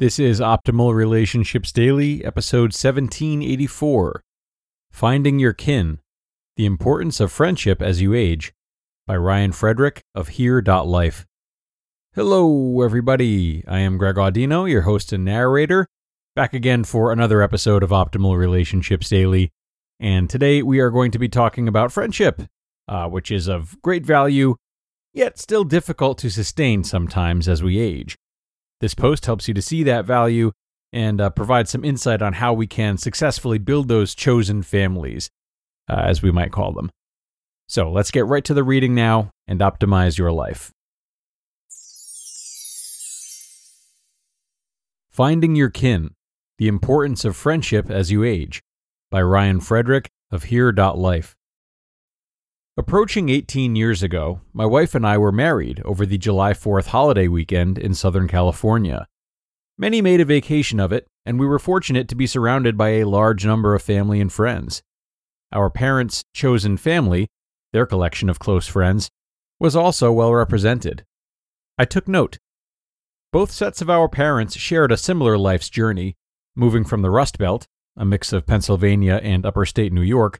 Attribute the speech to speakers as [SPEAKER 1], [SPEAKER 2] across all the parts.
[SPEAKER 1] This is Optimal Relationships Daily, episode 1784 Finding Your Kin The Importance of Friendship as You Age by Ryan Frederick of Here.life. Hello, everybody. I am Greg Audino, your host and narrator, back again for another episode of Optimal Relationships Daily. And today we are going to be talking about friendship, uh, which is of great value, yet still difficult to sustain sometimes as we age. This post helps you to see that value and uh, provide some insight on how we can successfully build those chosen families, uh, as we might call them. So let's get right to the reading now and optimize your life. Finding Your Kin The Importance of Friendship as You Age by Ryan Frederick of Here.life. Approaching 18 years ago, my wife and I were married over the July 4th holiday weekend in Southern California. Many made a vacation of it, and we were fortunate to be surrounded by a large number of family and friends. Our parents' chosen family, their collection of close friends, was also well represented. I took note. Both sets of our parents shared a similar life's journey, moving from the Rust Belt, a mix of Pennsylvania and upper state New York,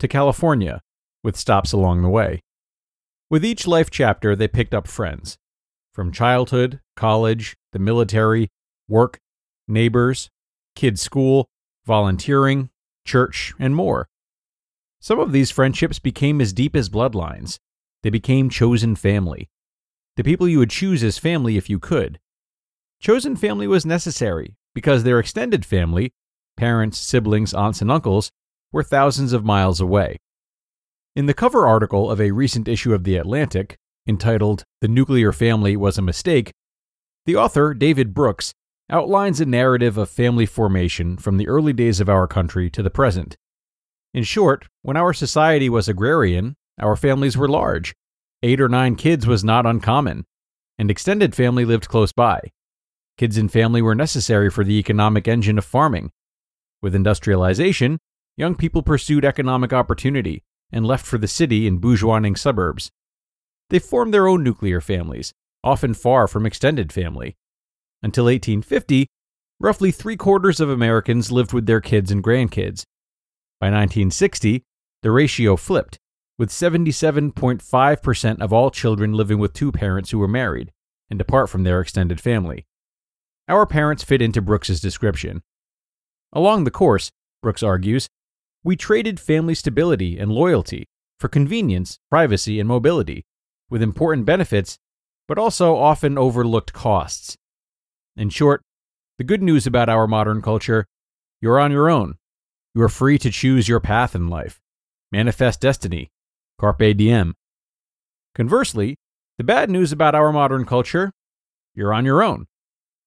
[SPEAKER 1] to California with stops along the way. With each life chapter, they picked up friends from childhood, college, the military, work, neighbors, kids' school, volunteering, church, and more. Some of these friendships became as deep as bloodlines. They became chosen family. The people you would choose as family if you could. Chosen family was necessary because their extended family, parents, siblings, aunts, and uncles, were thousands of miles away. In the cover article of a recent issue of The Atlantic, entitled The Nuclear Family Was a Mistake, the author, David Brooks, outlines a narrative of family formation from the early days of our country to the present. In short, when our society was agrarian, our families were large. Eight or nine kids was not uncommon, and extended family lived close by. Kids and family were necessary for the economic engine of farming. With industrialization, young people pursued economic opportunity and left for the city in bourgeoising suburbs. They formed their own nuclear families, often far from extended family. Until 1850, roughly three quarters of Americans lived with their kids and grandkids. By 1960, the ratio flipped, with 77.5% of all children living with two parents who were married and apart from their extended family. Our parents fit into Brooks's description. Along the course, Brooks argues, we traded family stability and loyalty for convenience, privacy, and mobility, with important benefits, but also often overlooked costs. In short, the good news about our modern culture you're on your own. You are free to choose your path in life. Manifest destiny. Carpe diem. Conversely, the bad news about our modern culture you're on your own.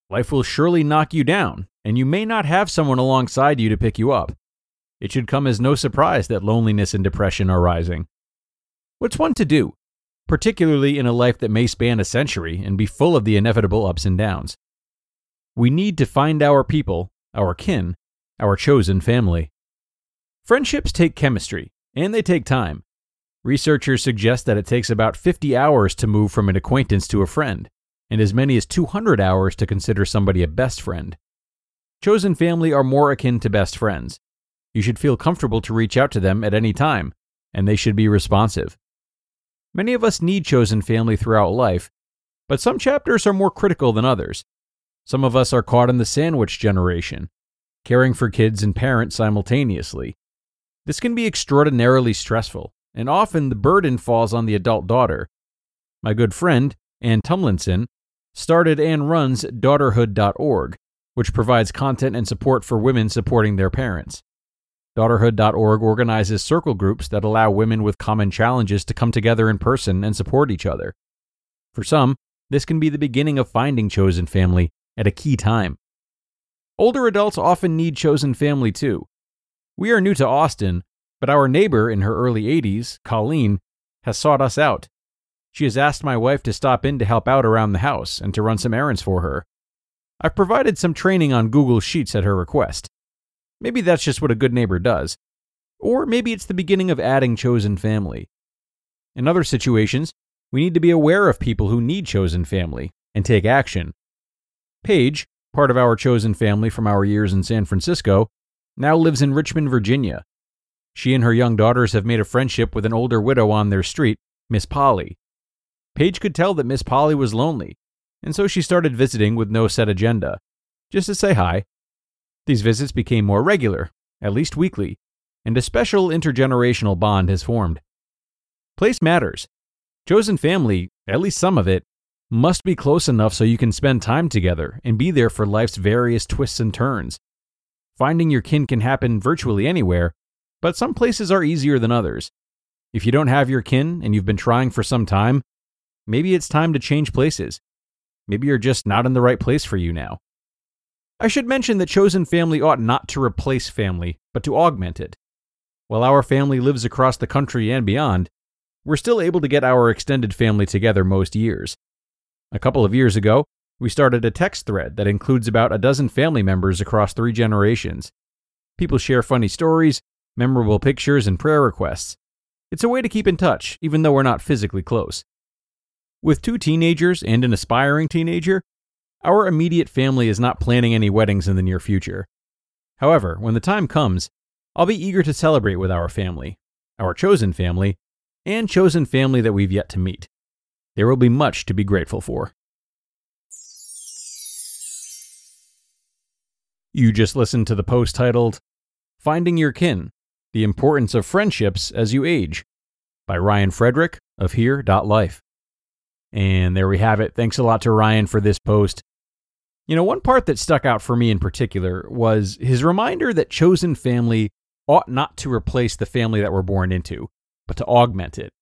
[SPEAKER 1] Life will surely knock you down, and you may not have someone alongside you to pick you up it should come as no surprise that loneliness and depression are rising. What's one to do, particularly in a life that may span a century and be full of the inevitable ups and downs? We need to find our people, our kin, our chosen family. Friendships take chemistry, and they take time. Researchers suggest that it takes about 50 hours to move from an acquaintance to a friend, and as many as 200 hours to consider somebody a best friend. Chosen family are more akin to best friends, you should feel comfortable to reach out to them at any time, and they should be responsive. Many of us need chosen family throughout life, but some chapters are more critical than others. Some of us are caught in the sandwich generation, caring for kids and parents simultaneously. This can be extraordinarily stressful, and often the burden falls on the adult daughter. My good friend, Anne Tumlinson, started and runs daughterhood.org, which provides content and support for women supporting their parents. Daughterhood.org organizes circle groups that allow women with common challenges to come together in person and support each other. For some, this can be the beginning of finding chosen family at a key time. Older adults often need chosen family too. We are new to Austin, but our neighbor in her early 80s, Colleen, has sought us out. She has asked my wife to stop in to help out around the house and to run some errands for her. I've provided some training on Google Sheets at her request. Maybe that's just what a good neighbor does. Or maybe it's the beginning of adding chosen family. In other situations, we need to be aware of people who need chosen family and take action. Paige, part of our chosen family from our years in San Francisco, now lives in Richmond, Virginia. She and her young daughters have made a friendship with an older widow on their street, Miss Polly. Paige could tell that Miss Polly was lonely, and so she started visiting with no set agenda, just to say hi. These visits became more regular, at least weekly, and a special intergenerational bond has formed. Place matters. Chosen family, at least some of it, must be close enough so you can spend time together and be there for life's various twists and turns. Finding your kin can happen virtually anywhere, but some places are easier than others. If you don't have your kin and you've been trying for some time, maybe it's time to change places. Maybe you're just not in the right place for you now. I should mention that chosen family ought not to replace family, but to augment it. While our family lives across the country and beyond, we're still able to get our extended family together most years. A couple of years ago, we started a text thread that includes about a dozen family members across three generations. People share funny stories, memorable pictures, and prayer requests. It's a way to keep in touch, even though we're not physically close. With two teenagers and an aspiring teenager, our immediate family is not planning any weddings in the near future. However, when the time comes, I'll be eager to celebrate with our family, our chosen family, and chosen family that we've yet to meet. There will be much to be grateful for. You just listened to the post titled Finding Your Kin The Importance of Friendships as You Age by Ryan Frederick of Here.life. And there we have it. Thanks a lot to Ryan for this post. You know, one part that stuck out for me in particular was his reminder that chosen family ought not to replace the family that we're born into, but to augment it.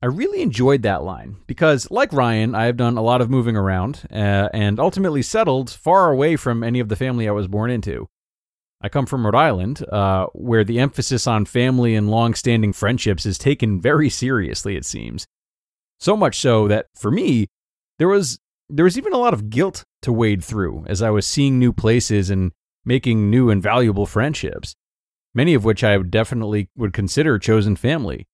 [SPEAKER 1] I really enjoyed that line because, like Ryan, I have done a lot of moving around uh, and ultimately settled far away from any of the family I was born into. I come from Rhode Island, uh, where the emphasis on family and long standing friendships is taken very seriously, it seems. So much so that, for me, there was, there was even a lot of guilt to wade through as I was seeing new places and making new and valuable friendships, many of which I definitely would consider chosen family.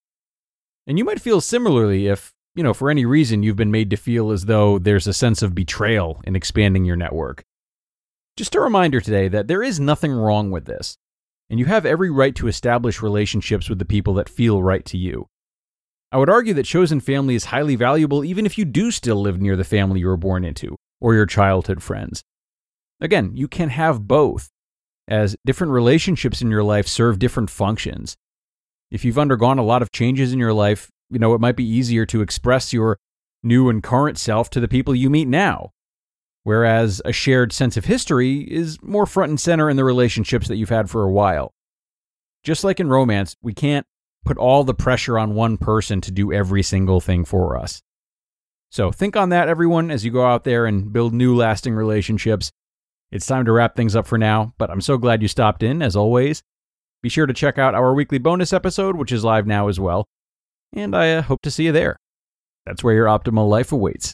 [SPEAKER 1] And you might feel similarly if, you know, for any reason you've been made to feel as though there's a sense of betrayal in expanding your network. Just a reminder today that there is nothing wrong with this, and you have every right to establish relationships with the people that feel right to you. I would argue that chosen family is highly valuable even if you do still live near the family you were born into or your childhood friends. Again, you can have both, as different relationships in your life serve different functions. If you've undergone a lot of changes in your life, you know, it might be easier to express your new and current self to the people you meet now. Whereas a shared sense of history is more front and center in the relationships that you've had for a while. Just like in romance, we can't put all the pressure on one person to do every single thing for us. So think on that, everyone, as you go out there and build new lasting relationships. It's time to wrap things up for now, but I'm so glad you stopped in, as always. Be sure to check out our weekly bonus episode, which is live now as well. And I uh, hope to see you there. That's where your optimal life awaits.